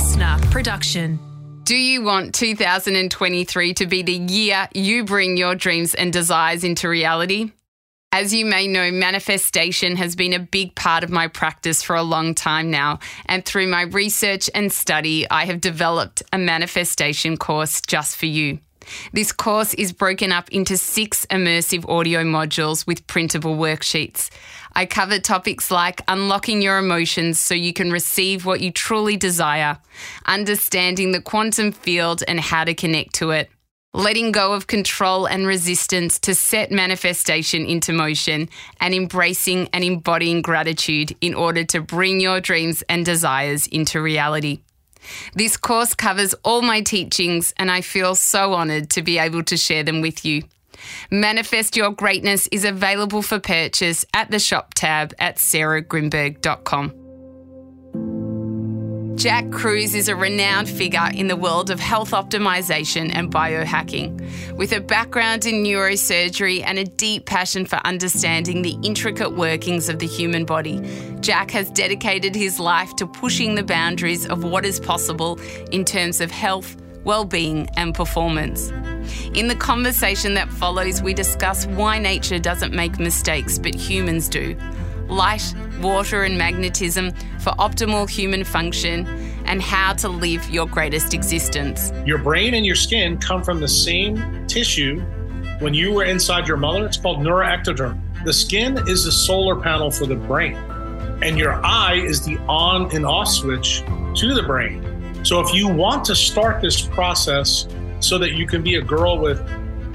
listener production. Do you want 2023 to be the year you bring your dreams and desires into reality? As you may know, manifestation has been a big part of my practice for a long time now. And through my research and study, I have developed a manifestation course just for you. This course is broken up into six immersive audio modules with printable worksheets. I cover topics like unlocking your emotions so you can receive what you truly desire, understanding the quantum field and how to connect to it, letting go of control and resistance to set manifestation into motion, and embracing and embodying gratitude in order to bring your dreams and desires into reality. This course covers all my teachings, and I feel so honoured to be able to share them with you. Manifest Your Greatness is available for purchase at the shop tab at sarahgrynberg.com. Jack Kruse is a renowned figure in the world of health optimization and biohacking. With a background in neurosurgery and a deep passion for understanding the intricate workings of the human body, Jack has dedicated his life to pushing the boundaries of what is possible in terms of health, well-being and performance. In the conversation that follows, we discuss why nature doesn't make mistakes but humans do light, water, and magnetism for optimal human function, and how to live your greatest existence. Your brain and your skin come from the same tissue. When you were inside your mother, it's called neuroectoderm. The skin is the solar panel for the brain, and your eye is the on and off switch to the brain. So if you want to start this process so that you can be a girl with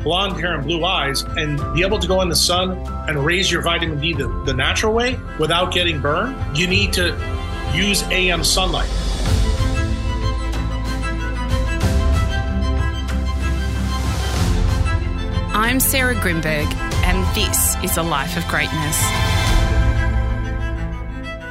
blonde hair and blue eyes and be able to go in the sun and raise your vitamin D the, the natural way without getting burned, you need to use AM sunlight. I'm Sarah Grynberg, and this is a life of greatness.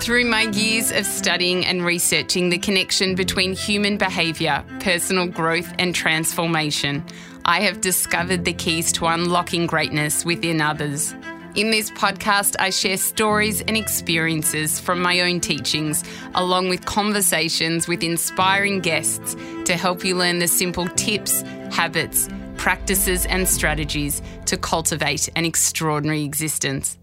Through my years of studying and researching the connection between human behaviour, personal growth, and transformation, I have discovered the keys to unlocking greatness within others. In this podcast, I share stories and experiences from my own teachings, along with conversations with inspiring guests to help you learn the simple tips, habits, practices, and strategies to cultivate an extraordinary existence.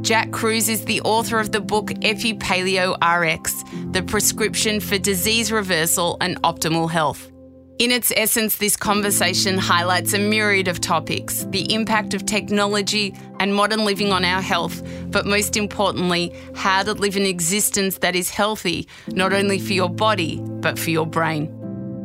Jack Kruse is the author of the book EpiPaleo RX, the prescription for disease reversal and optimal health. In its essence, this conversation highlights a myriad of topics the impact of technology and modern living on our health, but most importantly, how to live an existence that is healthy, not only for your body, but for your brain.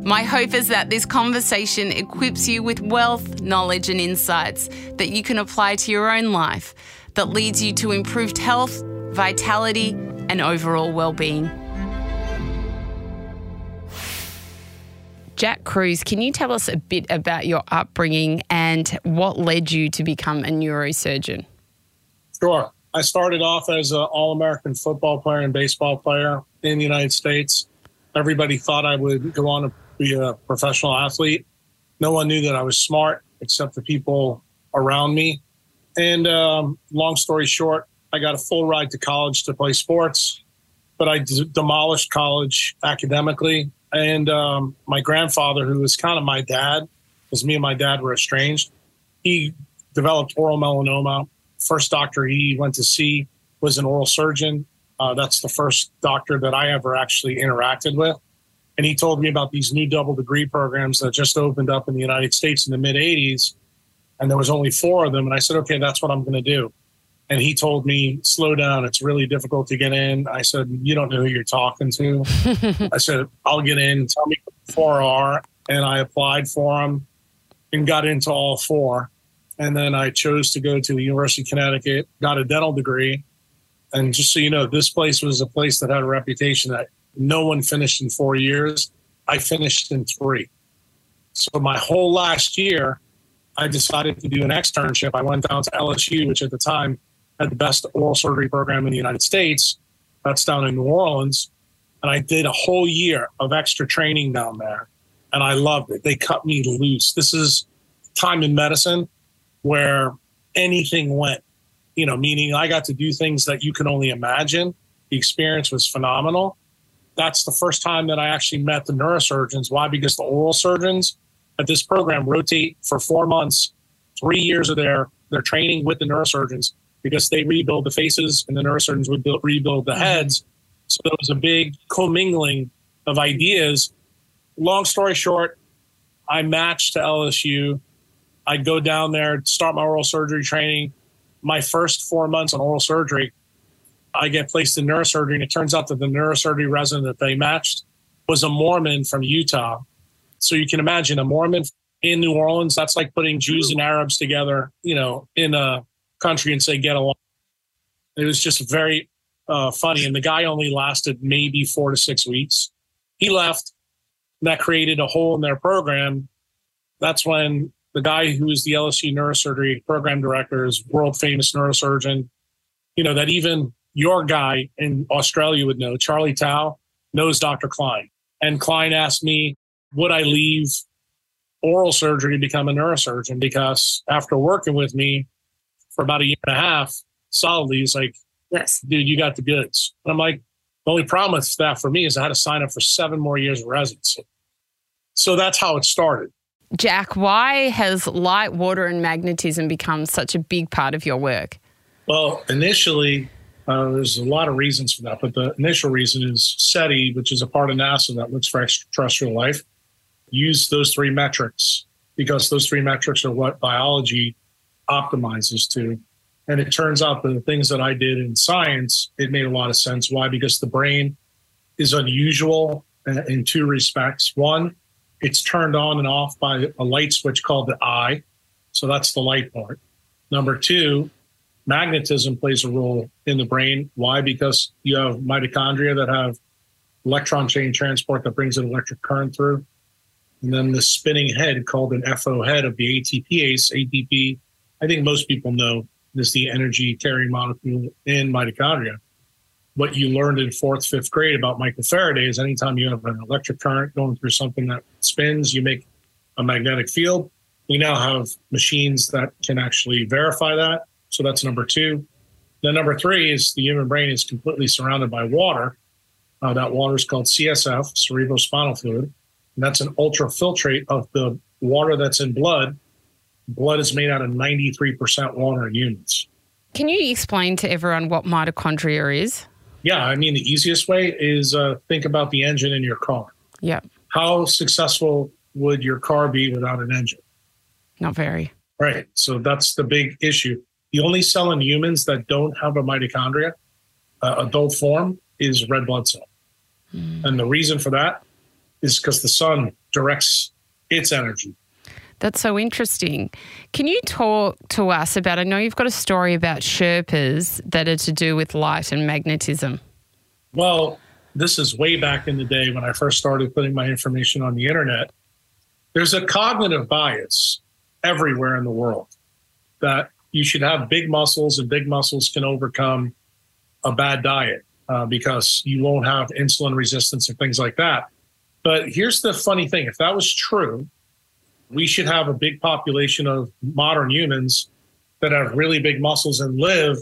My hope is that this conversation equips you with wealth, knowledge, and insights that you can apply to your own life that leads you to improved health, vitality, and overall well-being. Jack Kruse, can you tell us a bit about your upbringing and what led you to become a neurosurgeon? Sure. I started off as an All American football player and baseball player in the United States. Everybody thought I would go on to be a professional athlete. No one knew that I was smart except the people around me. And um, long story short, I got a full ride to college to play sports, but I d- demolished college academically. And um, my grandfather, who was kind of my dad, because me and my dad were estranged, he developed oral melanoma. First doctor he went to see was an oral surgeon. Uh, that's the first doctor that I ever actually interacted with. And he told me about these new double degree programs that just opened up in the United States in the mid 80s and there was only four of them. And I said, okay, that's what I'm going to do. And he told me, slow down. It's really difficult to get in. I said, you don't know who you're talking to. I said, I'll get in. Tell me four are. And I applied for them and got into all four. And then I chose to go to the University of Connecticut, got a dental degree. And just so you know, this place was a place that had a reputation that no one finished in four years. I finished in three. So my whole last year, I decided to do an externship. I went down to LSU, which at the time had the best oral surgery program in the United States. That's down in New Orleans. And I did a whole year of extra training down there. And I loved it. They cut me loose. This is time in medicine where anything went, you know, meaning I got to do things that you can only imagine. The experience was phenomenal. That's the first time that I actually met the neurosurgeons. Why? Because the oral surgeons at this program rotate for four months, three years of their their training with the neurosurgeons because they rebuild the faces and the neurosurgeons would build, rebuild the mm-hmm. heads. So there was a big commingling of ideas. Long story short, I matched to LSU. I go down there, start my oral surgery training. My first four months on oral surgery, I get placed in neurosurgery, and it turns out that the neurosurgery resident that they matched was a Mormon from Utah. So you can imagine a Mormon in New Orleans. That's like putting Jews and Arabs together, you know, in a country and say get along. It was just very uh, funny, and the guy only lasted maybe four to six weeks. He left. That created a hole in their program. That's when the guy who is the LSU neurosurgery program director is world famous neurosurgeon. You know that even your guy in Australia would know. Charlie Teo knows Dr. Kline, and Kline asked me, would I leave oral surgery to become a neurosurgeon? Because after working with me for about a year and a half solidly, he's like, yes, dude, you got the goods. And I'm like, the only problem with that for me is I had to sign up for seven more years of residency. So that's how it started. Jack, why has light, water, and magnetism become such a big part of your work? Well, initially, uh, there's a lot of reasons for that, but the initial reason is SETI, which is a part of NASA that looks for extraterrestrial life, use those three metrics because those three metrics are what biology optimizes to. And it turns out that the things that I did in science, it made a lot of sense. Why? Because the brain is unusual in two respects. One, it's turned on and off by a light switch called the eye. So that's the light part. Number two, magnetism plays a role in the brain. Why? Because you have mitochondria that have electron chain transport that brings an electric current through. And then the spinning head called an FO head of the ATPase, ATP, I think most people know is the energy carrying molecule in mitochondria. What you learned in fourth, fifth grade about Michael Faraday is anytime you have an electric current going through something that spins, you make a magnetic field. We now have machines that can actually verify that. So that's number two. Then number three is the human brain is completely surrounded by water. Uh, that water is called CSF, cerebrospinal fluid. And that's an ultrafiltrate of the water that's in blood blood is made out of 93% water in humans. Can you explain to everyone what mitochondria is? Yeah, I mean, the easiest way is uh, think about the engine in your car. Yeah. How successful would your car be without an engine? Not very. Right. So that's the big issue. The only cell in humans that don't have a mitochondria, uh, adult form, is red blood cell. Mm. And the reason for that is because the sun directs its energy that's so interesting. Can you talk to us about? I know you've got a story about Sherpas that are to do with light and magnetism. Well, this is way back in the day when I first started putting my information on the internet. There's a cognitive bias everywhere in the world that you should have big muscles and big muscles can overcome a bad diet uh, because you won't have insulin resistance and things like that. But here's the funny thing if that was true, we should have a big population of modern humans that have really big muscles and live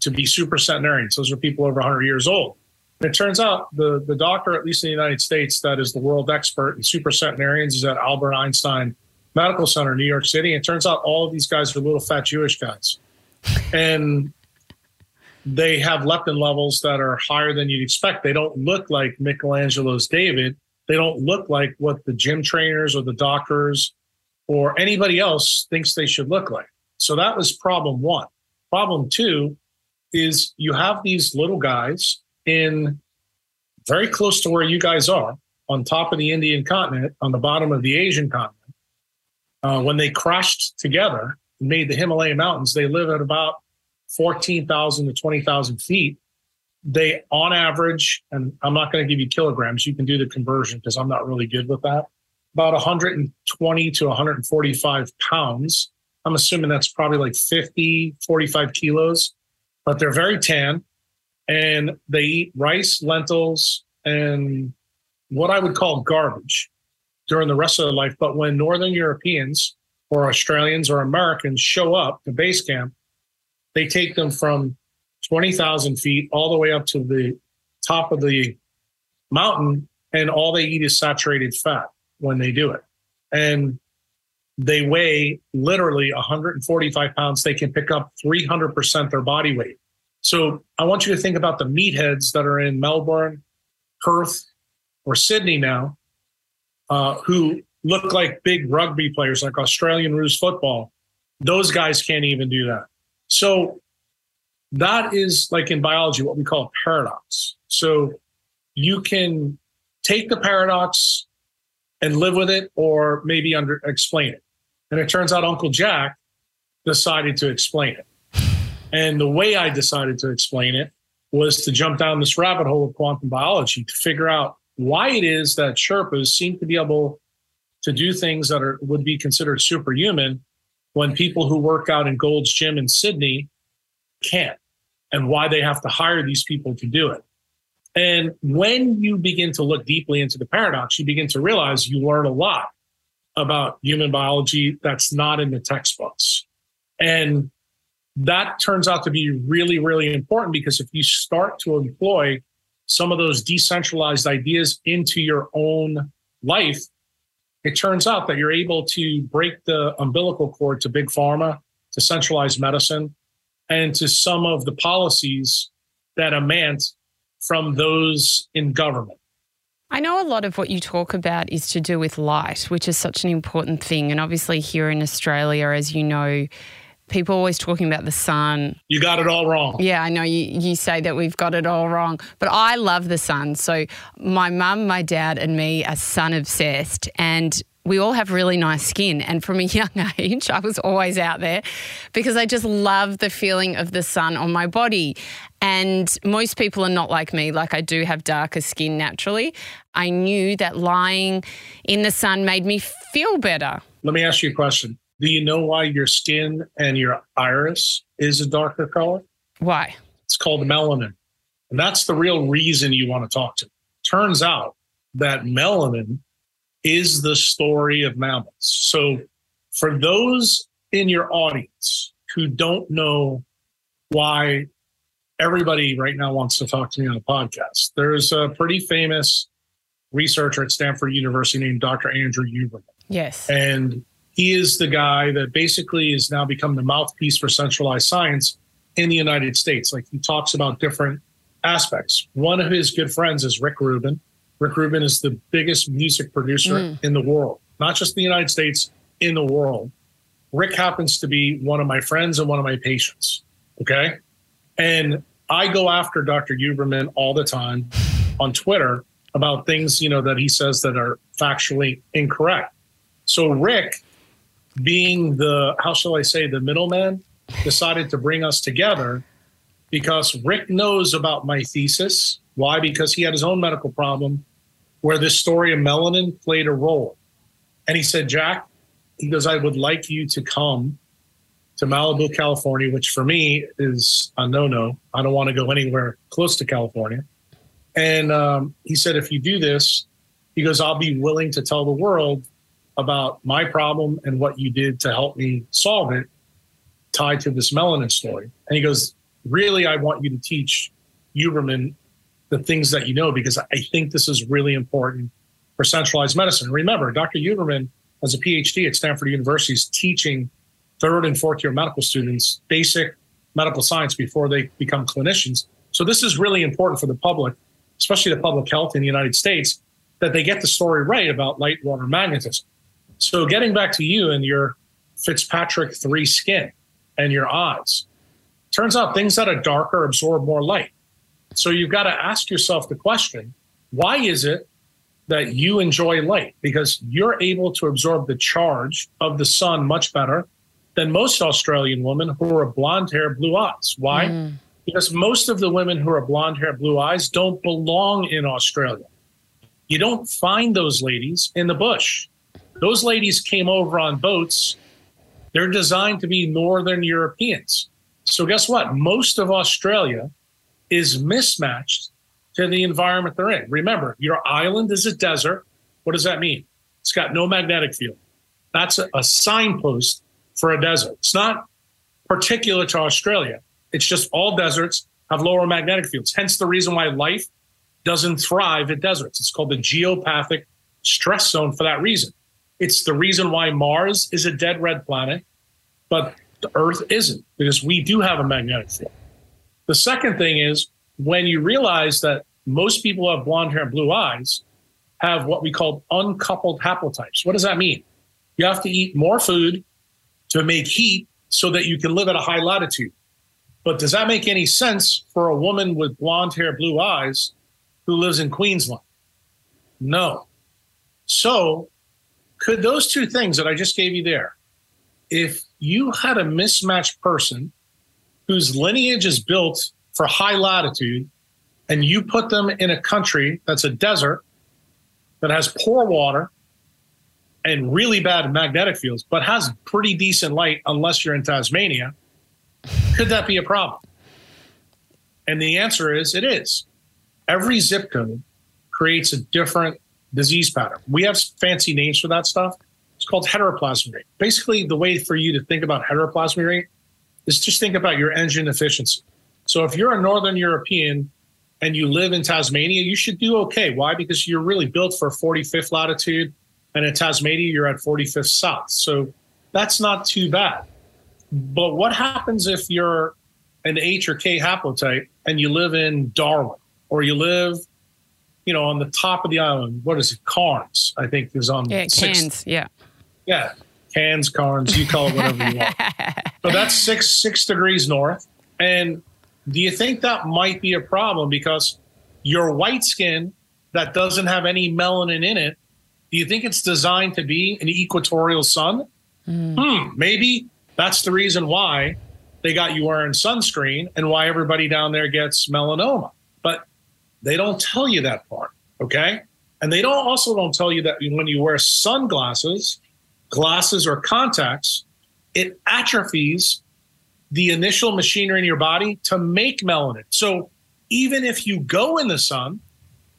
to be super centenarians. Those are people over 100 years old. And it turns out the, the doctor, at least in the United States, that is the world expert in super centenarians is at Albert Einstein Medical Center in New York City. And it turns out all of these guys are little fat Jewish guys. And they have leptin levels that are higher than you'd expect. They don't look like Michelangelo's David they don't look like what the gym trainers or the doctors or anybody else thinks they should look like. So that was problem one. Problem two is you have these little guys in very close to where you guys are on top of the Indian continent, on the bottom of the Asian continent. Uh, when they crashed together and made the Himalayan mountains, they live at about 14,000 to 20,000 feet they on average, and I'm not going to give you kilograms, you can do the conversion because I'm not really good with that. About 120 to 145 pounds. I'm assuming that's probably like 50, 45 kilos, but they're very tan and they eat rice, lentils, and what I would call garbage during the rest of their life. But when Northern Europeans or Australians or Americans show up to base camp, they take them from 20,000 feet all the way up to the top of the mountain and all they eat is saturated fat when they do it. And they weigh literally 145 pounds. They can pick up 300% their body weight. So I want you to think about the meatheads that are in Melbourne, Perth, or Sydney now, uh, who look like big rugby players, like Australian rules football. Those guys can't even do that. So that is like in biology, what we call a paradox. So you can take the paradox and live with it or maybe under explain it. And it turns out Uncle Jack decided to explain it. And the way I decided to explain it was to jump down this rabbit hole of quantum biology to figure out why it is that Sherpas seem to be able to do things that are would be considered superhuman when people who work out in Gold's Gym in Sydney can't, and why they have to hire these people to do it. And when you begin to look deeply into the paradox, you begin to realize you learn a lot about human biology that's not in the textbooks. And that turns out to be really, really important because if you start to employ some of those decentralized ideas into your own life, it turns out that you're able to break the umbilical cord to big pharma, to centralized medicine, and to some of the policies that emanate from those in government. I know a lot of what you talk about is to do with light, which is such an important thing. And obviously, here in Australia, as you know, people always talking about the sun. You got it all wrong. Yeah, I know you, you say that we've got it all wrong, but I love the sun. So my mum, my dad, and me are sun obsessed. And we all have really nice skin. And from a young age, I was always out there because I just love the feeling of the sun on my body. And most people are not like me. Like I do have darker skin naturally. I knew that lying in the sun made me feel better. Let me ask you a question. Do you know why your skin and your iris is a darker color? Why? It's called melanin. And that's the real reason you want to talk to. Turns out that melanin is the story of mammals. So for those in your audience who don't know why everybody right now wants to talk to me on a podcast. There's a pretty famous researcher at Stanford University named Dr. Andrew Huberman. Yes. And he is the guy that basically has now become the mouthpiece for centralized science in the United States. Like he talks about different aspects. One of his good friends is Rick Rubin. Rick Rubin is the biggest music producer mm. in the world, not just the United States, in the world. Rick happens to be one of my friends and one of my patients. Okay. And I go after Dr. Huberman all the time on Twitter about things, you know, that he says that are factually incorrect. So Rick, being the, how shall I say, the middleman, decided to bring us together because Rick knows about my thesis. Why? Because he had his own medical problem where this story of melanin played a role. And he said, Jack, he goes, I would like you to come to Malibu, California, which for me is a no no. I don't want to go anywhere close to California. And um, he said, if you do this, he goes, I'll be willing to tell the world about my problem and what you did to help me solve it, tied to this melanin story. And he goes, Really, I want you to teach Huberman the things that you know because I think this is really important for centralized medicine. Remember, Dr. Huberman has a PhD at Stanford University, is teaching third and fourth year medical students basic medical science before they become clinicians. So this is really important for the public, especially the public health in the United States, that they get the story right about light water magnetism. So getting back to you and your Fitzpatrick 3 skin and your eyes, turns out things that are darker absorb more light. So you've got to ask yourself the question, why is it that you enjoy light? Because you're able to absorb the charge of the sun much better than most Australian women who are blonde hair, blue eyes. Why? Mm. Because most of the women who are blonde hair, blue eyes don't belong in Australia. You don't find those ladies in the bush. Those ladies came over on boats. They're designed to be Northern Europeans. So, guess what? Most of Australia is mismatched to the environment they're in. Remember, your island is a desert. What does that mean? It's got no magnetic field. That's a, a signpost for a desert. It's not particular to Australia. It's just all deserts have lower magnetic fields. Hence the reason why life doesn't thrive in deserts. It's called the geopathic stress zone for that reason. It's the reason why Mars is a dead red planet, but the Earth isn't, because we do have a magnetic field. The second thing is when you realize that most people who have blonde hair and blue eyes have what we call uncoupled haplotypes. What does that mean? You have to eat more food to make heat so that you can live at a high latitude. But does that make any sense for a woman with blonde hair, blue eyes who lives in Queensland? No. So, could those two things that I just gave you there, if you had a mismatched person whose lineage is built for high latitude and you put them in a country that's a desert that has poor water and really bad magnetic fields, but has pretty decent light unless you're in Tasmania, could that be a problem? And the answer is it is. Every zip code creates a different disease pattern. We have fancy names for that stuff. It's called heteroplasmy rate. Basically, the way for you to think about heteroplasmy rate is just think about your engine efficiency. So if you're a Northern European and you live in Tasmania, you should do okay. Why? Because you're really built for 45th latitude, and in Tasmania, you're at 45th south. So that's not too bad. But what happens if you're an H or K haplotype and you live in Darwin or you live, you know, on the top of the island? What is it? Cairns, I think, is on. Yeah, Cairns. Yeah. Yeah, Cairns, Cairns. You call it whatever you want. So that's six six degrees north, and do you think that might be a problem because your white skin that doesn't have any melanin in it? Do you think it's designed to be an equatorial sun? Mm. Hmm, maybe that's the reason why they got you wearing sunscreen and why everybody down there gets melanoma. But they don't tell you that part, okay? And they don't also don't tell you that when you wear sunglasses, glasses or contacts, it atrophies the initial machinery in your body to make melanin. So even if you go in the sun,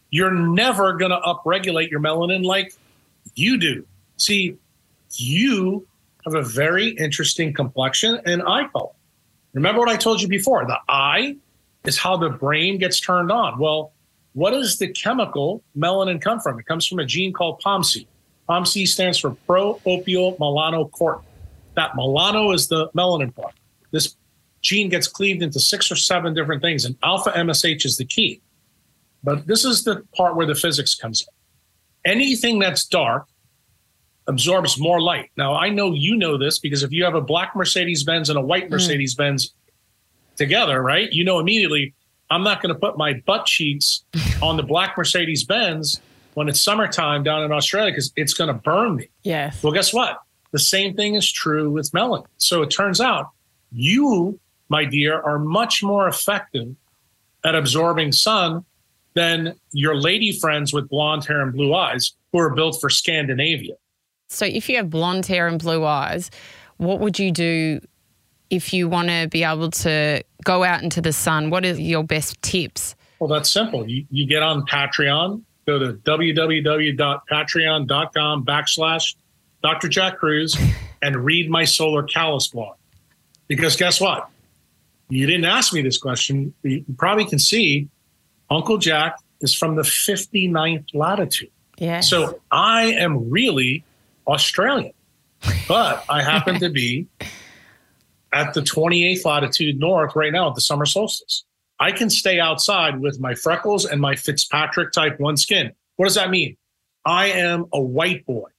you're never going to upregulate your melanin like you do. See, you have a very interesting complexion and eye color. Remember what I told you before the eye is how the brain gets turned on. Well, what does the chemical melanin come from? It comes from a gene called POMC. POMC stands for pro-opio melanocortin. That melano is the melanin part this gene gets cleaved into six or seven different things, and alpha MSH is the key. But this is the part where the physics comes in. Anything that's dark absorbs more light. Now, I know you know this because if you have a black Mercedes Benz and a white mm. Mercedes Benz together, right, you know immediately I'm not going to put my butt cheeks on the black Mercedes Benz when it's summertime down in Australia because it's going to burn me. Yes. Well, guess what? The same thing is true with melanin. So it turns out you, my dear, are much more effective at absorbing sun than your lady friends with blonde hair and blue eyes who are built for Scandinavia. So, if you have blonde hair and blue eyes, what would you do if you want to be able to go out into the sun? What are your best tips? Well, that's simple. You, you get on Patreon, go to www.patreon.com backslash Dr. Jack Kruse and read my solar callus blog. Because guess what? You didn't ask me this question. You probably can see Uncle Jack is from the 59th latitude. Yeah. So I am really Australian, but I happen to be at the 28th latitude north right now at the summer solstice. I can stay outside with my freckles and my Fitzpatrick type one skin. What does that mean? I am a white boy.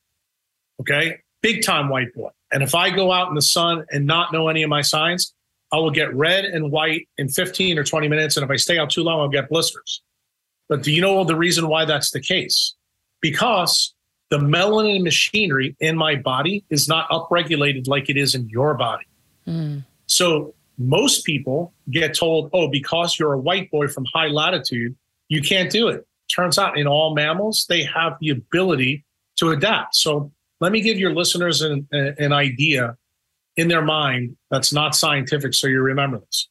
Okay. Big time white boy. And if I go out in the sun and not know any of my signs, I will get red and white in 15 or 20 minutes. And if I stay out too long, I'll get blisters. But do you know the reason why that's the case? Because the melanin machinery in my body is not upregulated like it is in your body. Mm. So most people get told, oh, because you're a white boy from high latitude, you can't do it. Turns out in all mammals, they have the ability to adapt. So let me give your listeners an, an idea in their mind that's not scientific so you remember this.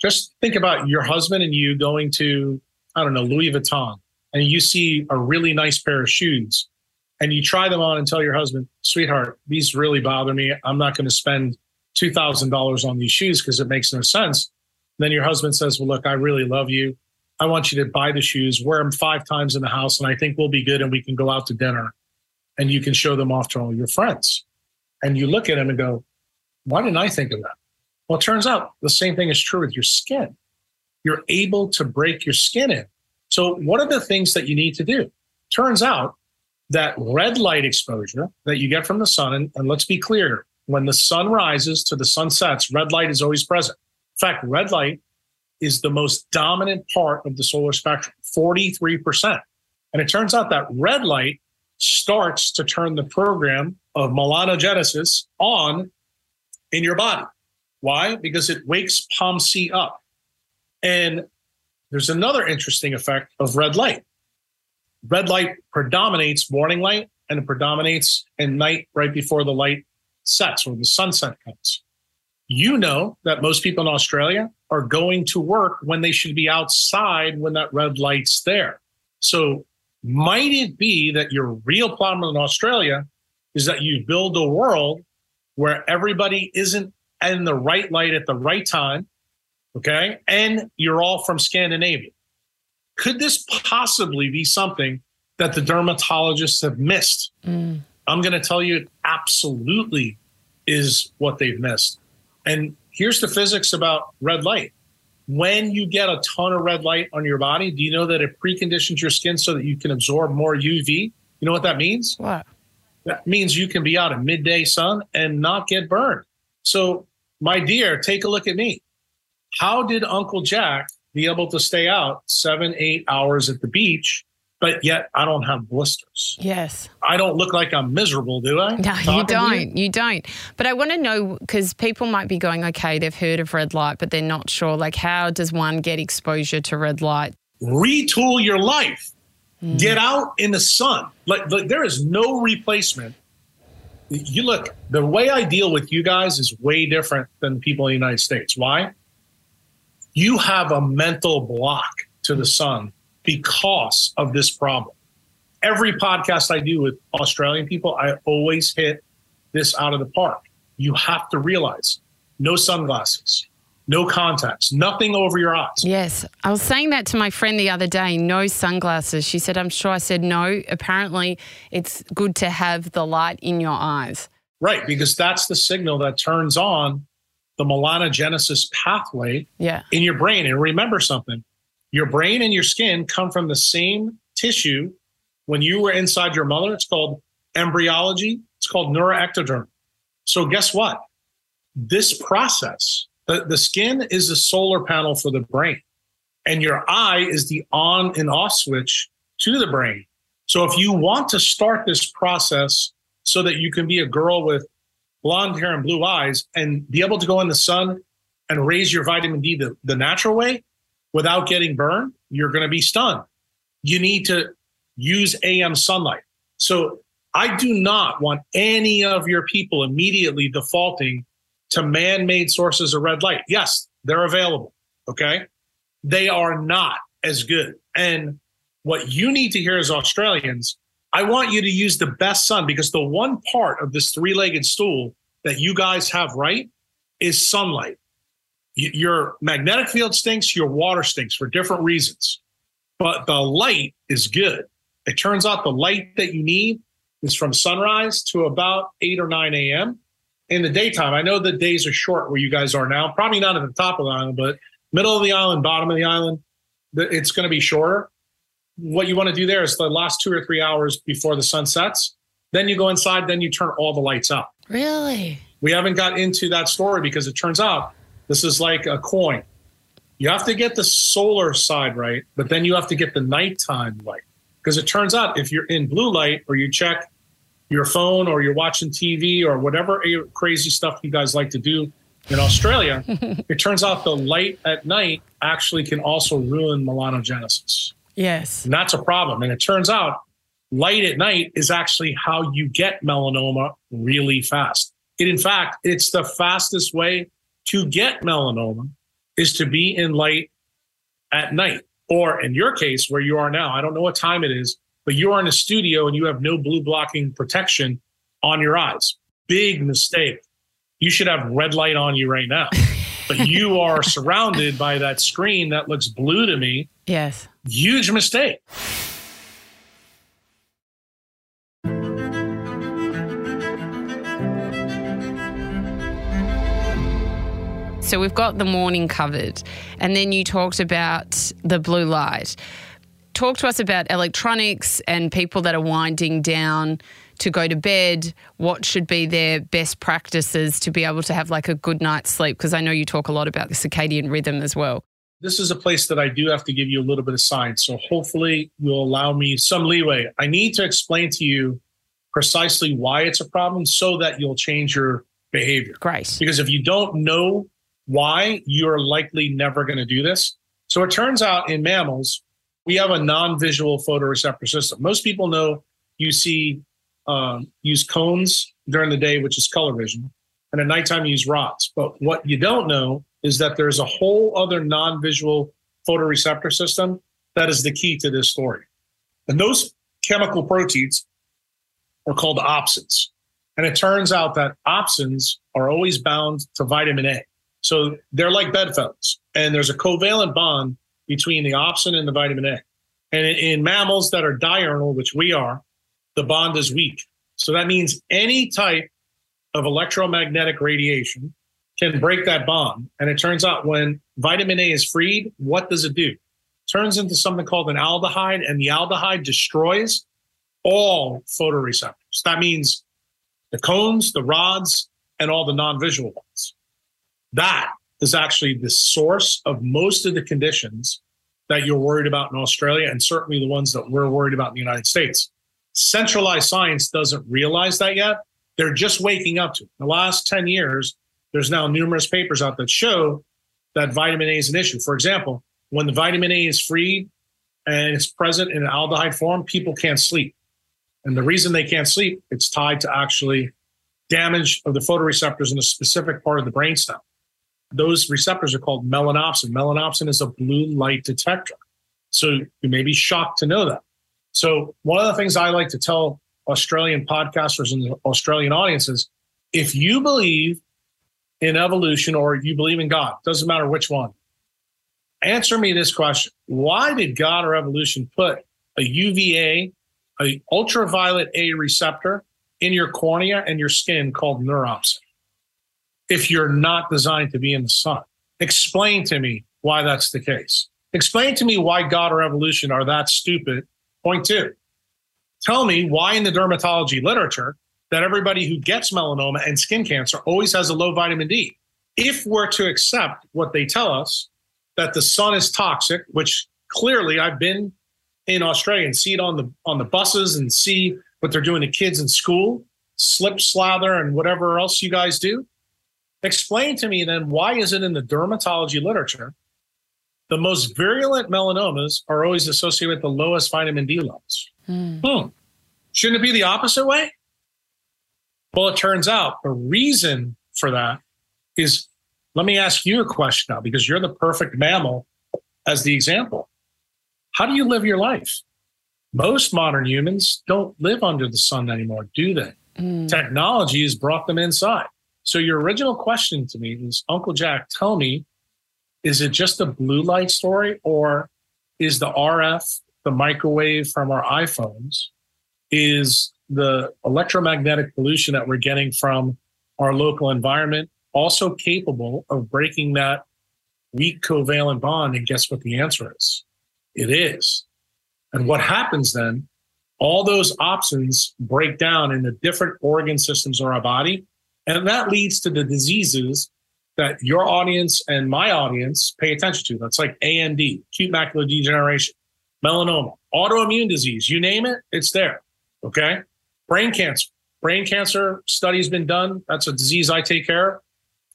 Just think about your husband and you going to, I don't know, Louis Vuitton, and you see a really nice pair of shoes, and you try them on and tell your husband, sweetheart, these really bother me. I'm not going to spend $2,000 on these shoes because it makes no sense. Then your husband says, well, look, I really love you. I want you to buy the shoes, wear them five times in the house, and I think we'll be good and we can go out to dinner and you can show them off to all your friends. And you look at them and go, why didn't I think of that? Well, it turns out the same thing is true with your skin. You're able to break your skin in. So, what are the things that you need to do? Turns out that red light exposure that you get from the sun, and, and let's be clear, when the sun rises to the sun sets, red light is always present. In fact, red light is the most dominant part of the solar spectrum, 43%. And it turns out that red light starts to turn the program of melanogenesis on in your body. Why? Because it wakes POMC up. And there's another interesting effect of red light. Red light predominates morning light and it predominates in night right before the light sets or the sunset comes. You know that most people in Australia are going to work when they should be outside when that red light's there. So, might it be that your real problem in Australia is that you build a world where everybody isn't in the right light at the right time? Okay. And you're all from Scandinavia. Could this possibly be something that the dermatologists have missed? Mm. I'm going to tell you it absolutely is what they've missed. And here's the physics about red light. When you get a ton of red light on your body, do you know that it preconditions your skin so that you can absorb more UV? You know what that means? What? That means you can be out in midday sun and not get burned. So, my dear, take a look at me. How did Uncle Jack be able to stay out seven, eight hours at the beach but yet I don't have blisters. Yes. I don't look like I'm miserable, do I? No, you don't. You? you? don't. But I want to know because people might be going, okay, they've heard of red light, but they're not sure. Like, how does one get exposure to red light? Retool your life. Mm. Get out in the sun. Like, like, there is no replacement. You look, the way I deal with you guys is way different than people in the United States. Why? You have a mental block to the sun because of this problem. Every podcast I do with Australian people, I always hit this out of the park. You have to realize no sunglasses, no contacts, nothing over your eyes. Yes. I was saying that to my friend the other day no sunglasses. She said, I'm sure I said no. Apparently, it's good to have the light in your eyes. Right, because that's the signal that turns on the melanogenesis pathway yeah. in your brain. And remember something your brain and your skin come from the same tissue when you were inside your mother. It's called embryology, it's called neuroectoderm. So, guess what? This process, the, the skin is the solar panel for the brain, and your eye is the on and off switch to the brain. So, if you want to start this process so that you can be a girl with blonde hair and blue eyes and be able to go in the sun and raise your vitamin D the, the natural way, without getting burned, you're going to be stunned. You need to use AM sunlight. So I do not want any of your people immediately defaulting to man made sources of red light. Yes, they're available. Okay. They are not as good. And what you need to hear as Australians, I want you to use the best sun because the one part of this three legged stool that you guys have right is sunlight your magnetic field stinks, your water stinks for different reasons. But the light is good. It turns out the light that you need is from sunrise to about 8 or 9 a.m. in the daytime. I know the days are short where you guys are now, probably not at the top of the island, but middle of the island, bottom of the island, it's going to be shorter. What you want to do there is the last two or three hours before the sun sets. Then you go inside, then you turn all the lights out. Really? We haven't got into that story because it turns out this is like a coin. You have to get the solar side right, but then you have to get the nighttime light. Because it turns out if you're in blue light or you check your phone or you're watching TV or whatever crazy stuff you guys like to do in Australia, it turns out the light at night actually can also ruin melanogenesis. Yes. And that's a problem. And it turns out light at night is actually how you get melanoma really fast. It, in fact, it's the fastest way to get melanoma is to be in light at night. Or in your case, where you are now, I don't know what time it is, but you are in a studio and you have no blue blocking protection on your eyes. Big mistake. You should have red light on you right now. but you are surrounded by that screen that looks blue to me. Yes. Huge mistake. So we've got the morning covered, and then you talked about the blue light. Talk to us about electronics and people that are winding down to go to bed. What should be their best practices to be able to have like a good night's sleep? Because I know you talk a lot about the circadian rhythm as well. This is a place that I do have to give you a little bit of science. So hopefully you'll allow me some leeway. I need to explain to you precisely why it's a problem so that you'll change your behavior. Great. Because if you don't know why, you're likely never going to do this. So it turns out in mammals, we have a non-visual photoreceptor system. Most people know you see um, use cones during the day, which is color vision, and at nighttime you use rods. But what you don't know is that there's a whole other non-visual photoreceptor system that is the key to this story. And those chemical proteins are called opsins. And it turns out that opsins are always bound to vitamin A. So they're like bedfellows, and there's a covalent bond between the opsin and the vitamin A. And in, mammals that are diurnal, which we are, the bond is weak. So that means any type of electromagnetic radiation can break that bond. And it turns out when vitamin A is freed, what does it do? It turns into something called an aldehyde, and the aldehyde destroys all photoreceptors. That means the cones, the rods, and all the non visual ones. That is actually the source of most of the conditions that you're worried about in Australia, and certainly the ones that we're worried about in the United States. Centralized science doesn't realize that yet. They're just waking up to it. In the last 10 years, there's now numerous papers out that show that vitamin A is an issue. For example, when the vitamin A is freed and it's present in an aldehyde form, people can't sleep. And the reason they can't sleep, it's tied to actually damage of the photoreceptors in a specific part of the brainstem those receptors are called melanopsin. Melanopsin is a blue light detector. So you may be shocked to know that. So one of the things I like to tell Australian podcasters and Australian audiences, if you believe in evolution or you believe in God, doesn't matter which one, answer me this question. Why did God or evolution put a UVA, a ultraviolet A receptor in your cornea and your skin called neuropsin? If you're not designed to be in the sun. Explain to me why that's the case. Explain to me why God or evolution are that stupid. Point two. Tell me why in the dermatology literature that everybody who gets melanoma and skin cancer always has a low vitamin D. If we're to accept what they tell us, that the sun is toxic, which clearly I've been in Australia and see it on the on the buses and see what they're doing to kids in school, slip slather and whatever else you guys do. Explain to me then why is it in the dermatology literature the most virulent melanomas are always associated with the lowest vitamin D levels? Hmm. Hmm. Shouldn't it be the opposite way? Well, it turns out the reason for that is let me ask you a question now because you're the perfect mammal as the example. How do you live your life? Most modern humans don't live under the sun anymore, do they? Mm. Technology has brought them inside. So your original question to me is, Uncle Jack, tell me, is it just a blue light story, or is the RF, the microwave from our iPhones, is the electromagnetic pollution that we're getting from our local environment also capable of breaking that weak covalent bond? And guess what the answer is? It is. And what happens then? All those opsins break down in the different organ systems of our body and that leads to the diseases that your audience and my audience pay attention to. That's like AMD, acute macular degeneration, melanoma, autoimmune disease, you name it, it's there. Okay. Brain cancer. Brain cancer study's been done. That's a disease I take care of.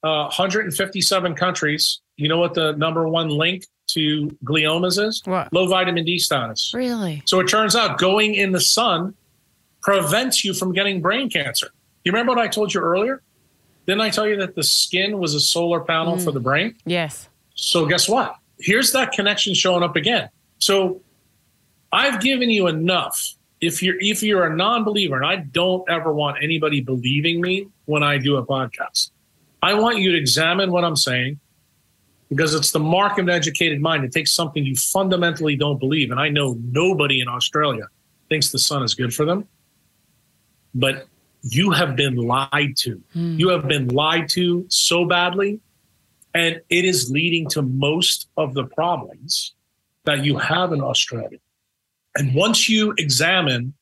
Uh, 157 countries. You know what the number one link to gliomas is? What? Low vitamin D status. Really? So it turns out going in the sun prevents you from getting brain cancer. You remember what I told you earlier? Didn't I tell you that the skin was a solar panel mm. for the brain? Yes. So guess what? Here's that connection showing up again. So I've given you enough. If you're if you're a non-believer, and I don't ever want anybody believing me when I do a podcast, I want you to examine what I'm saying, because it's the mark of an educated mind. It takes something you fundamentally don't believe. And I know nobody in Australia thinks the sun is good for them, but you have been lied to. Mm. You have been lied to so badly. And it is leading to most of the problems that you have in Australia. And once you examine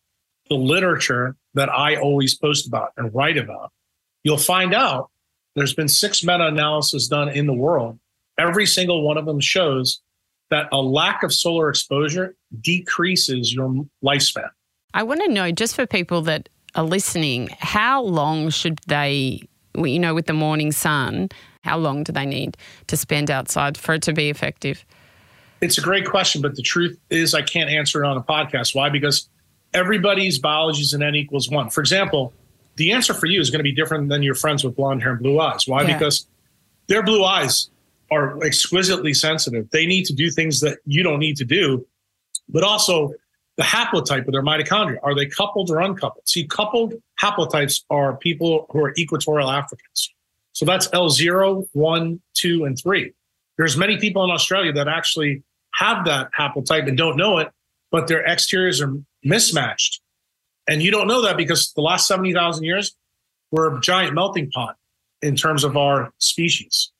the literature that I always post about and write about, you'll find out there's been six meta analyses done in the world. Every single one of them shows that a lack of solar exposure decreases your lifespan. I want to know, just for people that are listening, how long should they, you know, with the morning sun, how long do they need to spend outside for it to be effective? It's a great question, but the truth is I can't answer it on a podcast. Why? Because everybody's biology is an n equals one. For example, the answer for you is going to be different than your friends with blonde hair and blue eyes. Why? Yeah. Because their blue eyes are exquisitely sensitive. They need to do things that you don't need to do, but also the haplotype of their mitochondria. Are they coupled or uncoupled? See, coupled haplotypes are people who are equatorial Africans. So that's L0, 1, 2, and 3. There's many people in Australia that actually have that haplotype and don't know it, but their exteriors are mismatched. And you don't know that because the last 70,000 years, we're a giant melting pot in terms of our species.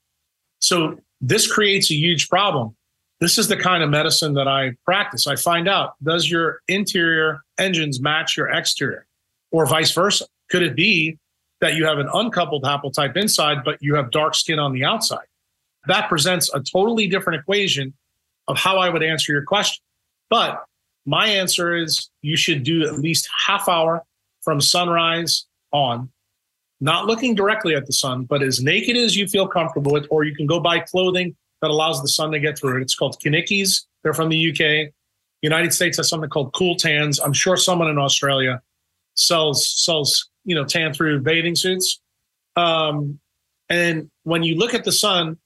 So this creates a huge problem. This is the kind of medicine that I practice. I find out does your interior engines match your exterior or vice versa? Could it be that you have an uncoupled haplotype inside, but you have dark skin on the outside? That presents a totally different equation of how I would answer your question. But my answer is you should do at least half hour from sunrise on, not looking directly at the sun, but as naked as you feel comfortable with, or you can go buy clothing that allows the sun to get through it. It's called Kinikis. They're from the UK. United States has something called Cool Tans. I'm sure someone in Australia sells sells you know tan through bathing suits. Um, and when you look at the sun,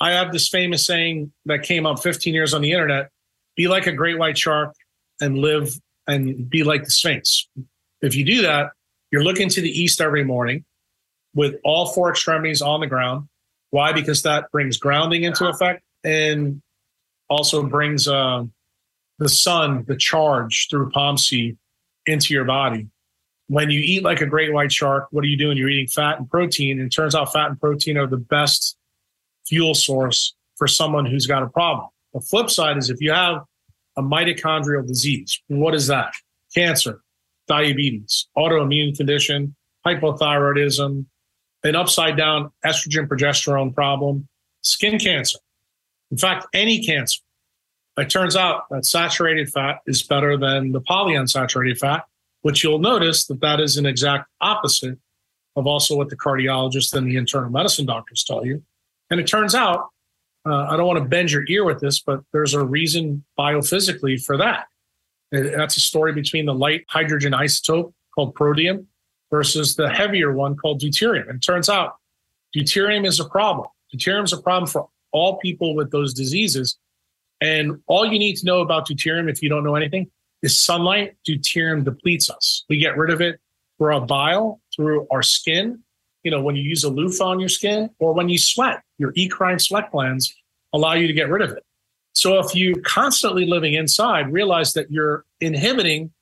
I have this famous saying that came up 15 years on the internet be like a great white shark and live and be like the Sphinx. If you do that, you're looking to the east every morning with all four extremities on the ground. Why? Because that brings grounding into effect and also brings uh, the sun, the charge through POMC into your body. When you eat like a great white shark, what are you doing? You're eating fat and protein. And it turns out fat and protein are the best fuel source for someone who's got a problem. The flip side is if you have a mitochondrial disease, what is that? Cancer, diabetes, autoimmune condition, hypothyroidism, an upside down estrogen progesterone problem, skin cancer. In fact, any cancer. It turns out that saturated fat is better than the polyunsaturated fat, which you'll notice that that is an exact opposite of also what the cardiologist and the internal medicine doctors tell you. And it turns out, uh, I don't want to bend your ear with this, but there's a reason biophysically for that. That's a story between the light hydrogen isotope called protium versus the heavier one called deuterium. And it turns out deuterium is a problem. Deuterium is a problem for all people with those diseases. And all you need to know about deuterium, if you don't know anything, is sunlight. Deuterium depletes us. We get rid of it through our bile, through our skin, you know, when you use a loofah on your skin or when you sweat, your eccrine sweat glands allow you to get rid of it. So if you constantly living inside, realize that you're inhibiting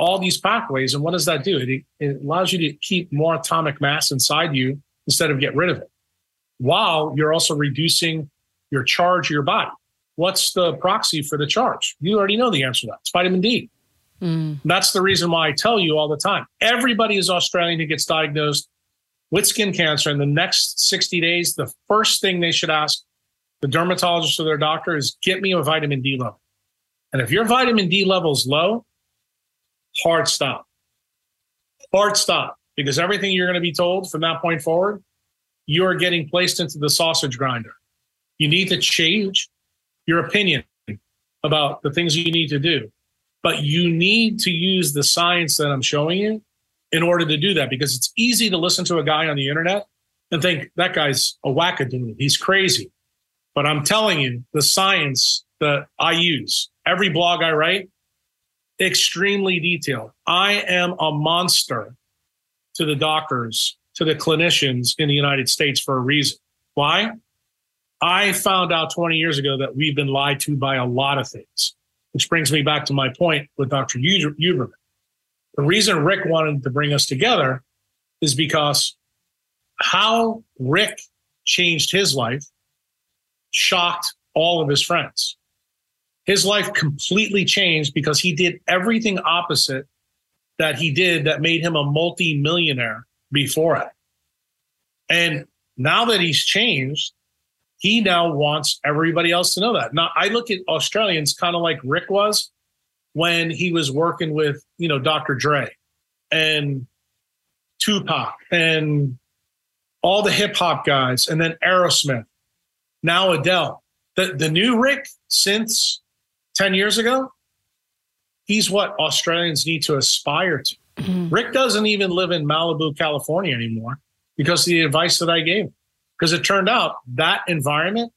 all these pathways. And what does that do? It, it allows you to keep more atomic mass inside you instead of get rid of it, while you're also reducing your charge of your body. What's the proxy for the charge? You already know the answer to that. It's vitamin D. Mm. That's the reason why I tell you all the time. Everybody is Australian who gets diagnosed with skin cancer in the next 60 days, the first thing they should ask the dermatologist or their doctor is get me a vitamin D level. And if your vitamin D level is low, hard stop. Hard stop. Because everything you're going to be told from that point forward, you are getting placed into the sausage grinder. You need to change your opinion about the things you need to do. But you need to use the science that I'm showing you in order to do that because it's easy to listen to a guy on the internet and think that guy's a wackadoodle. He's crazy. But I'm telling you, the science that I use, every blog I write, extremely detailed. I am a monster to the doctors, to the clinicians in the United States for a reason. Why? I found out 20 years ago that we've been lied to by a lot of things, which brings me back to my point with Dr. Huberman. The reason Rick wanted to bring us together is because how Rick changed his life shocked all of his friends. His life completely changed because he did everything opposite that he did that made him a multi-millionaire before it. And now that he's changed, he now wants everybody else to know that. Now I look at Australians kind of like Rick was when he was working with, you know, Dr. Dre and Tupac and all the hip hop guys, and then Aerosmith, now Adele. The the new Rick since 10 years ago, he's what Australians need to aspire to. Mm-hmm. Rick doesn't even live in Malibu, California anymore because of the advice that I gave. Because it turned out that environment,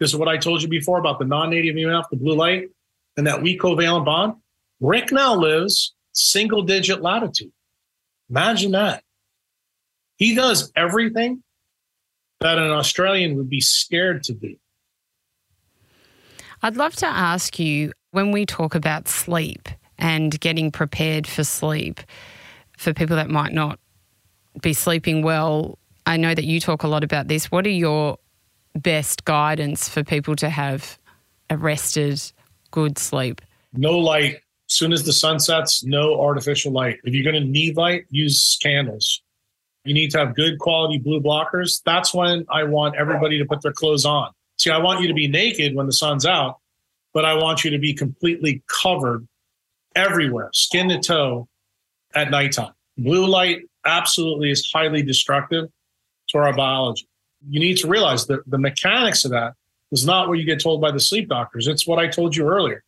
this is what I told you before about the non-native EMF, the blue light, and that weak covalent bond, Rick now lives single digit latitude. Imagine that. He does everything that an Australian would be scared to do. I'd love to ask you when we talk about sleep and getting prepared for sleep for people that might not be sleeping well. I know that you talk a lot about this. What are your best guidance for people to have a rested, good sleep? No light. As soon as the sun sets, no artificial light. If you're going to need light, use candles. You need to have good quality blue blockers. That's when I want everybody to put their clothes on. See, I want you to be naked when the sun's out, but I want you to be completely covered everywhere, skin to toe at nighttime. Blue light absolutely is highly destructive to our biology. You need to realize that the mechanics of that is not what you get told by the sleep doctors. It's what I told you earlier.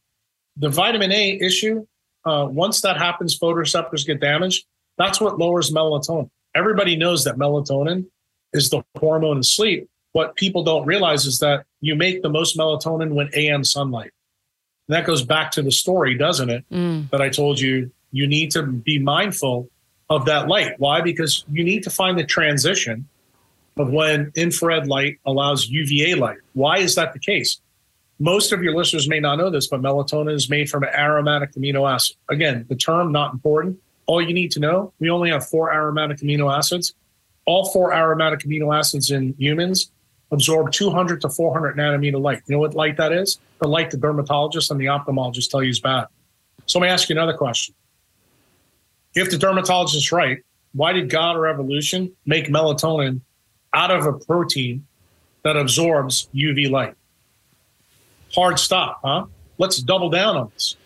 The vitamin A issue, uh, once that happens, photoreceptors get damaged. That's what lowers melatonin. Everybody knows that melatonin is the hormone of sleep, what people don't realize is that you make the most melatonin when AM sunlight. And that goes back to the story, doesn't it? Mm. That I told you, you need to be mindful of that light. Why? Because you need to find the transition of when infrared light allows UVA light. Why is that the case? Most of your listeners may not know this, but melatonin is made from an aromatic amino acid. Again, the term not important. All you need to know, we only have four aromatic amino acids. All four aromatic amino acids in humans absorb 200 to 400 nanometer light. You know what light that is? The light the dermatologist and the ophthalmologist tell you is bad. So let me ask you another question. If the dermatologist is right, why did God or evolution make melatonin out of a protein that absorbs UV light? Hard stop, huh? Let's double down on this.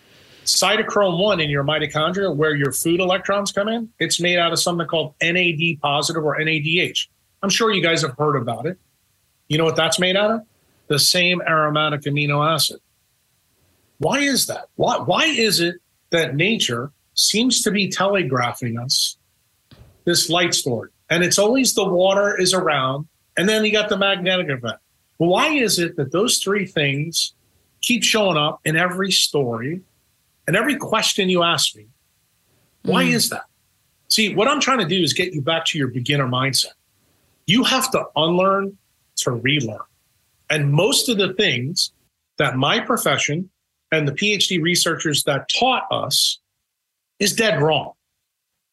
Cytochrome 1 in your mitochondria, where your food electrons come in, it's made out of something called NAD positive or NADH. I'm sure you guys have heard about it. You know what that's made out of? The same aromatic amino acid. Why is that? Why, why is it that nature seems to be telegraphing us this light story? And it's always the water is around, and then you got the magnetic effect. Well, why is it that those three things keep showing up in every story and every question you ask me? Why mm. is that? See, what I'm trying to do is get you back to your beginner mindset. You have to unlearn to relearn. And most of the things that my profession and the PhD researchers that taught us is dead wrong.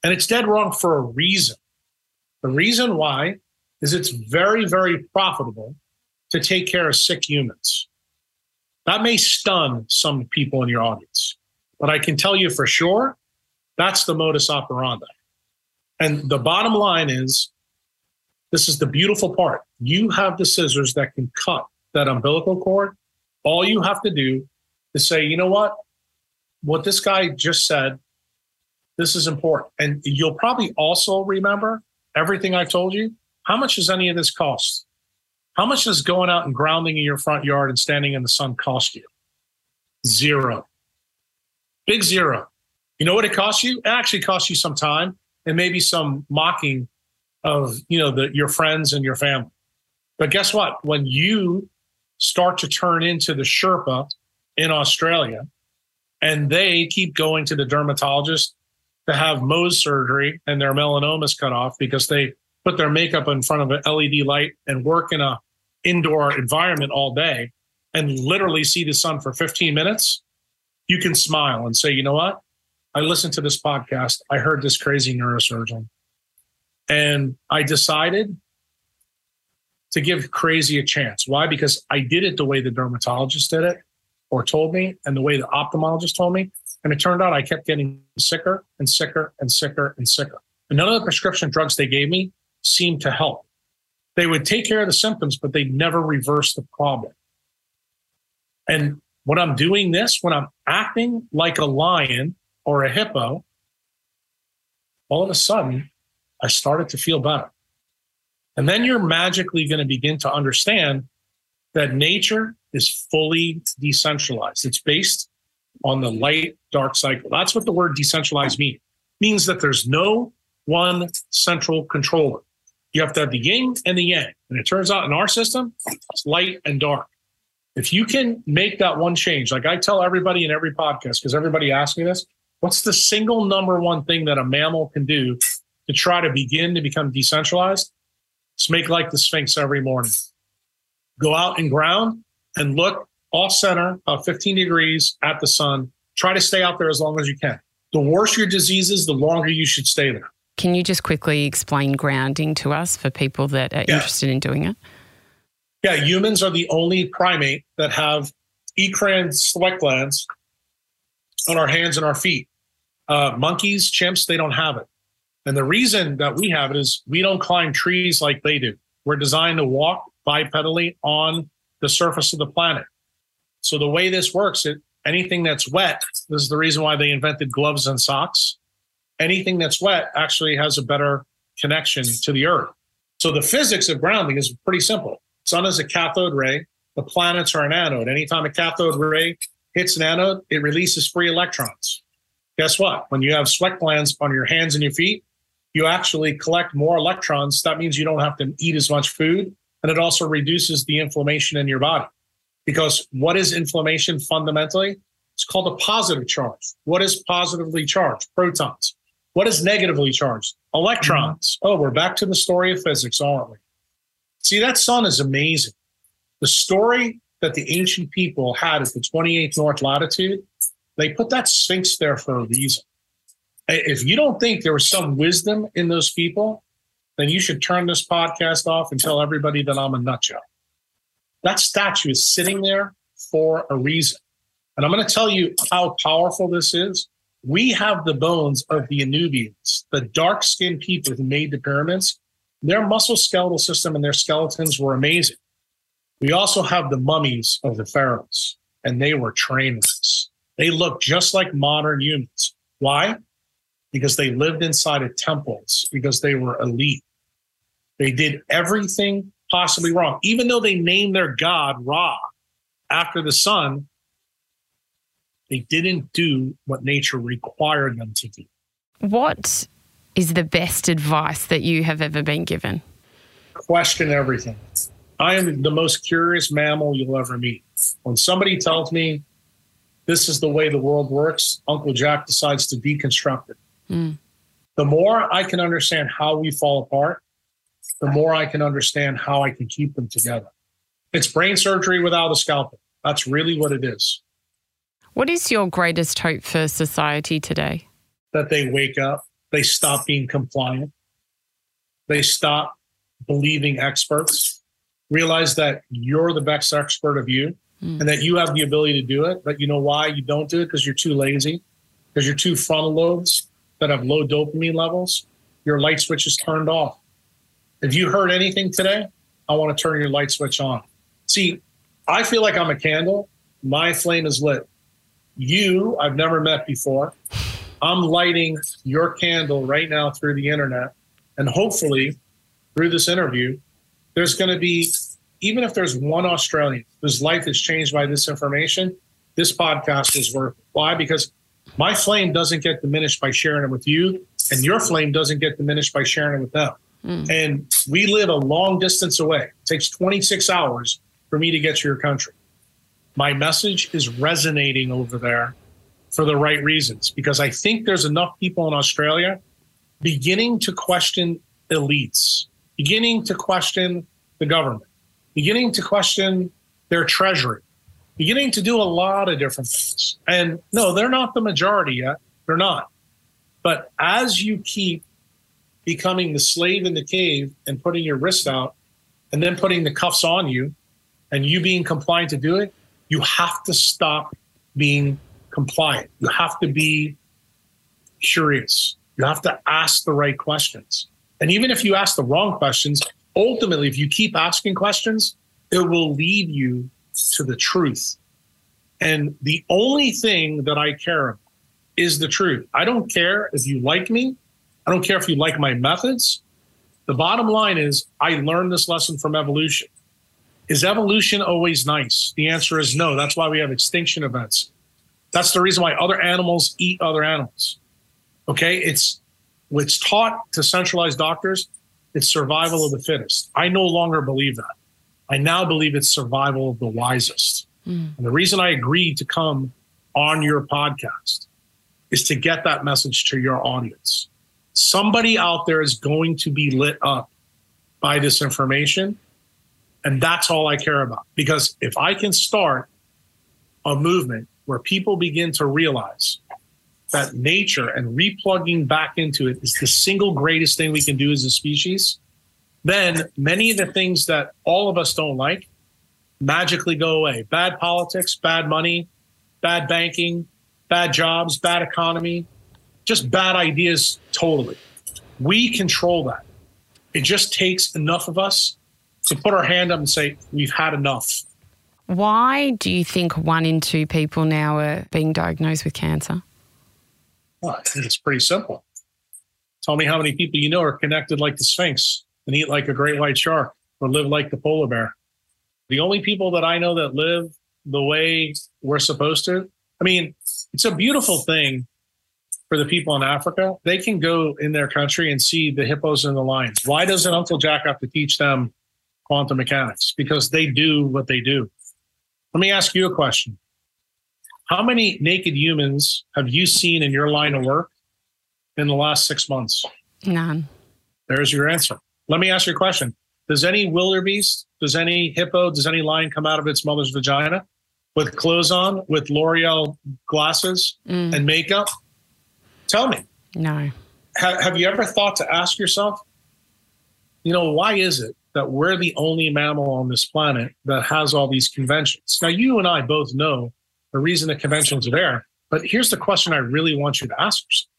And it's dead wrong for a reason. The reason why is it's very, very profitable to take care of sick humans. That may stun some people in your audience, but I can tell you for sure that's the modus operandi. And the bottom line is this is the beautiful part. You have the scissors that can cut that umbilical cord. All you have to do is say, you know what? What this guy just said, this is important. And you'll probably also remember everything I've told you. How much does any of this cost? How much does going out and grounding in your front yard and standing in the sun cost you? Zero. Big zero. You know what it costs you? It actually costs you some time and maybe some mocking of you know the, your friends and your family. But guess what? When you start to turn into the Sherpa in Australia, and they keep going to the dermatologist to have Mohs surgery and their melanomas cut off because they put their makeup in front of an LED light and work in a indoor environment all day and literally see the sun for 15 minutes, you can smile and say, you know what? I listened to this podcast. I heard this crazy neurosurgeon. And I decided to give crazy a chance. Why? Because I did it the way the dermatologist did it or told me, and the way the ophthalmologist told me. And it turned out I kept getting sicker and sicker and sicker and sicker. And none of the prescription drugs they gave me seemed to help. They would take care of the symptoms, but they never reverse the problem. And when I'm doing this, when I'm acting like a lion or a hippo, all of a sudden I started to feel better. And then you're magically going to begin to understand that nature is fully decentralized. It's based on the light dark cycle. That's what the word decentralized means. It means that there's no one central controller. You have to have the yin and the yang. And it turns out in our system, it's light and dark. If you can make that one change, like I tell everybody in every podcast, because everybody asks me this, what's the single number one thing that a mammal can do to try to begin to become decentralized? It's make like the Sphinx every morning. Go out and ground and look off center, about 15 degrees at the sun. Try to stay out there as long as you can. The worse your disease is, the longer you should stay there. Can you just quickly explain grounding to us for people that are yeah. interested in doing it? Yeah, humans are the only primate that have eccrine sweat glands on our hands and our feet. Uh, monkeys, chimps, they don't have it. And the reason that we have it is we don't climb trees like they do. We're designed to walk bipedally on the surface of the planet. So the way this works, it anything that's wet, this is the reason why they invented gloves and socks anything that's wet actually has a better connection to the earth. So the physics of grounding is pretty simple. Sun is a cathode ray, the planets are an anode. Anytime a cathode ray hits an anode, it releases free electrons. Guess what? When you have sweat glands on your hands and your feet, you actually collect more electrons. That means you don't have to eat as much food. And it also reduces the inflammation in your body. Because what is inflammation fundamentally? It's called a positive charge. What is positively charged? Protons. What is negatively charged? Electrons. Mm-hmm. Oh, we're back to the story of physics, aren't we? See, that sun is amazing. The story that the ancient people had at the 28th North latitude, they put that Sphinx there for a reason. If you don't think there was some wisdom in those people, then you should turn this podcast off and tell everybody that I'm a nutjob. That statue is sitting there for a reason. And I'm going to tell you how powerful this is we have the bones of the Anubians, the dark skinned people who made the pyramids. Their muscle skeletal system and their skeletons were amazing. We also have the mummies of the pharaohs, and they were trainers. They look just like modern humans. Why? Because they lived inside of temples, because they were elite. They did everything possibly wrong. Even though they named their god Ra after the sun, they didn't do what nature required them to do. What is the best advice that you have ever been given? Question everything. I am the most curious mammal you'll ever meet. When somebody tells me this is the way the world works, Uncle Jack decides to deconstruct it. Mm. The more I can understand how we fall apart, the more I can understand how I can keep them together. It's brain surgery without a scalpel. That's really what it is. What is your greatest hope for society today? That they wake up, they stop being compliant, they stop believing experts, realize that you're the best expert of you mm. and that you have the ability to do it. But you know why you don't do it? Because you're too lazy, because you're too frontal lobes that have low dopamine levels. Your light switch is turned off. If you heard anything today, I want to turn your light switch on. See, I feel like I'm a candle. My flame is lit you I've never met before. I'm lighting your candle right now through the internet. And hopefully, through this interview, there's going to be, even if there's one Australian whose life is changed by this information, this podcast is worth. Why? Because my flame doesn't get diminished by sharing it with you, and your flame doesn't get diminished by sharing it with them. Mm. And we live a long distance away. It takes 26 hours for me to get to your country my message is resonating over there for the right reasons because I think there's enough people in Australia beginning to question elites, beginning to question the government, beginning to question their treasury, beginning to do a lot of different things. And no, they're not the majority yet. They're not. But as you keep becoming the slave in the cave and putting your wrist out and then putting the cuffs on you and you being compliant to do it, you have to stop being compliant. You have to be curious. You have to ask the right questions. And even if you ask the wrong questions, ultimately, if you keep asking questions, it will lead you to the truth. And the only thing that I care about is the truth. I don't care if you like me. I don't care if you like my methods. The bottom line is I learned this lesson from evolution. Is evolution always nice? The answer is no. That's why we have extinction events. That's the reason why other animals eat other animals. Okay. It's what's taught to centralized doctors. It's survival of the fittest. I no longer believe that. I now believe it's survival of the wisest. Mm. And the reason I agreed to come on your podcast is to get that message to your audience. Somebody out there is going to be lit up by this information. And that's all I care about. Because if I can start a movement where people begin to realize that nature and replugging back into it is the single greatest thing we can do as a species, then many of the things that all of us don't like magically go away. Bad politics, bad money, bad banking, bad jobs, bad economy, just bad ideas totally. We control that. It just takes enough of us to put our hand up and say, we've had enough. Why do you think one in two people now are being diagnosed with cancer? Well, I think it's pretty simple. Tell me how many people you know are connected like the Sphinx and eat like a great white shark or live like the polar bear. The only people that I know that live the way we're supposed to, I mean, it's a beautiful thing for the people in Africa. They can go in their country and see the hippos and the lions. Why doesn't Uncle Jack have to teach them quantum mechanics? Because they do what they do. Let me ask you a question. How many naked humans have you seen in your line of work in the last six months? None. There's your answer. Let me ask you a question. Does any wildebeest, does any hippo, does any lion come out of its mother's vagina with clothes on, with L'Oreal glasses mm. and makeup? Tell me. No. Ha- have you ever thought to ask yourself, you know, why is it that we're the only mammal on this planet that has all these conventions? Now, you and I both know the reason the conventions are there, but here's the question I really want you to ask yourself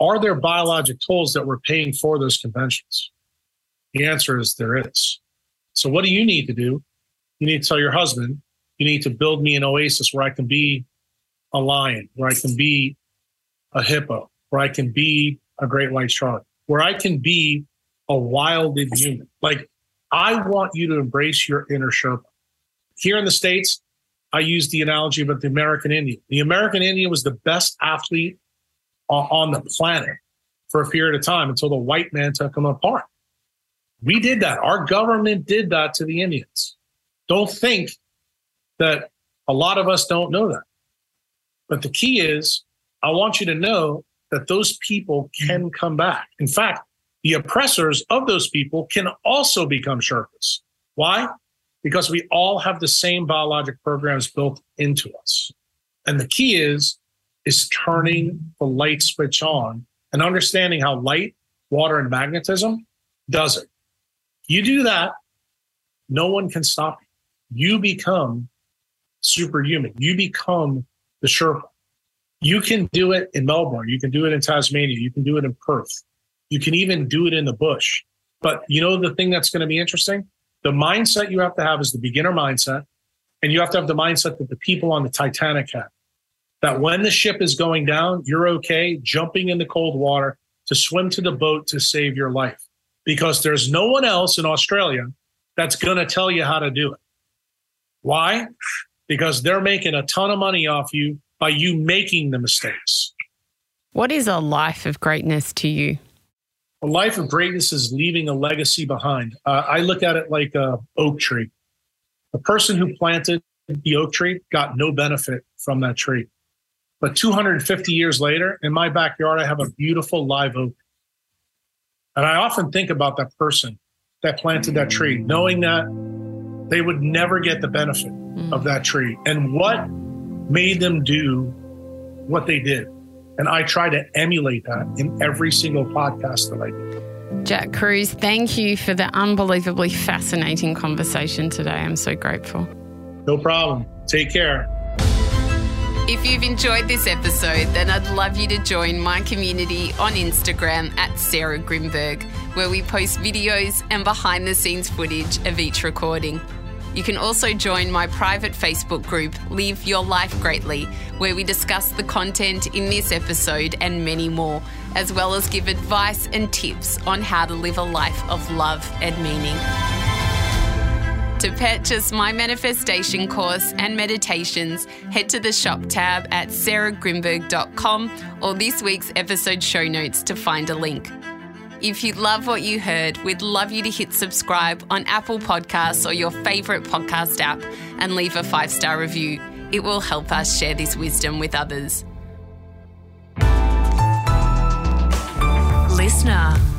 Are there biologic tools that we're paying for those conventions? The answer is there is. So, what do you need to do? You need to tell your husband, you need to build me an oasis where I can be a lion, where I can be a hippo, where I can be a great white shark, where I can be a wilded human. Like, I want you to embrace your inner Sherpa. Here in the States, I use the analogy about the American Indian. The American Indian was the best athlete on the planet for a period of time until the white man took them apart. We did that. Our government did that to the Indians. Don't think that a lot of us don't know that. But the key is, I want you to know that those people can come back. In fact, the oppressors of those people can also become Sherpas. Why? Because we all have the same biologic programs built into us. And the key is, is turning the light switch on and understanding how light, water, and magnetism does it. You do that, no one can stop you. You become superhuman. You become the Sherpa. You can do it in Melbourne. You can do it in Tasmania. You can do it in Perth. You can even do it in the bush. But you know the thing that's going to be interesting? The mindset you have to have is the beginner mindset. And you have to have the mindset that the people on the Titanic had. That when the ship is going down, you're okay jumping in the cold water to swim to the boat to save your life because there's no one else in Australia that's going to tell you how to do it. Why? Because they're making a ton of money off you by you making the mistakes. What is a life of greatness to you? A life of greatness is leaving a legacy behind. Uh, I look at it like a oak tree. The person who planted the oak tree got no benefit from that tree. But 250 years later, in my backyard, I have a beautiful live oak. And I often think about that person that planted that tree, knowing that they would never get the benefit mm. of that tree. And what made them do what they did? And I try to emulate that in every single podcast that I do. Jack Kruse, thank you for the unbelievably fascinating conversation today. I'm so grateful. No problem. Take care. If you've enjoyed this episode, then I'd love you to join my community on Instagram at Sarah Grynberg, where we post videos and behind the scenes footage of each recording. You can also join my private Facebook group, Live Your Life Greatly, where we discuss the content in this episode and many more, as well as give advice and tips on how to live a life of love and meaning. To purchase my manifestation course and meditations, head to the shop tab at sarahgrynberg.com or this week's episode show notes to find a link. If you love what you heard, we'd love you to hit subscribe on Apple Podcasts or your favourite podcast app and leave a five star review. It will help us share this wisdom with others. Listener.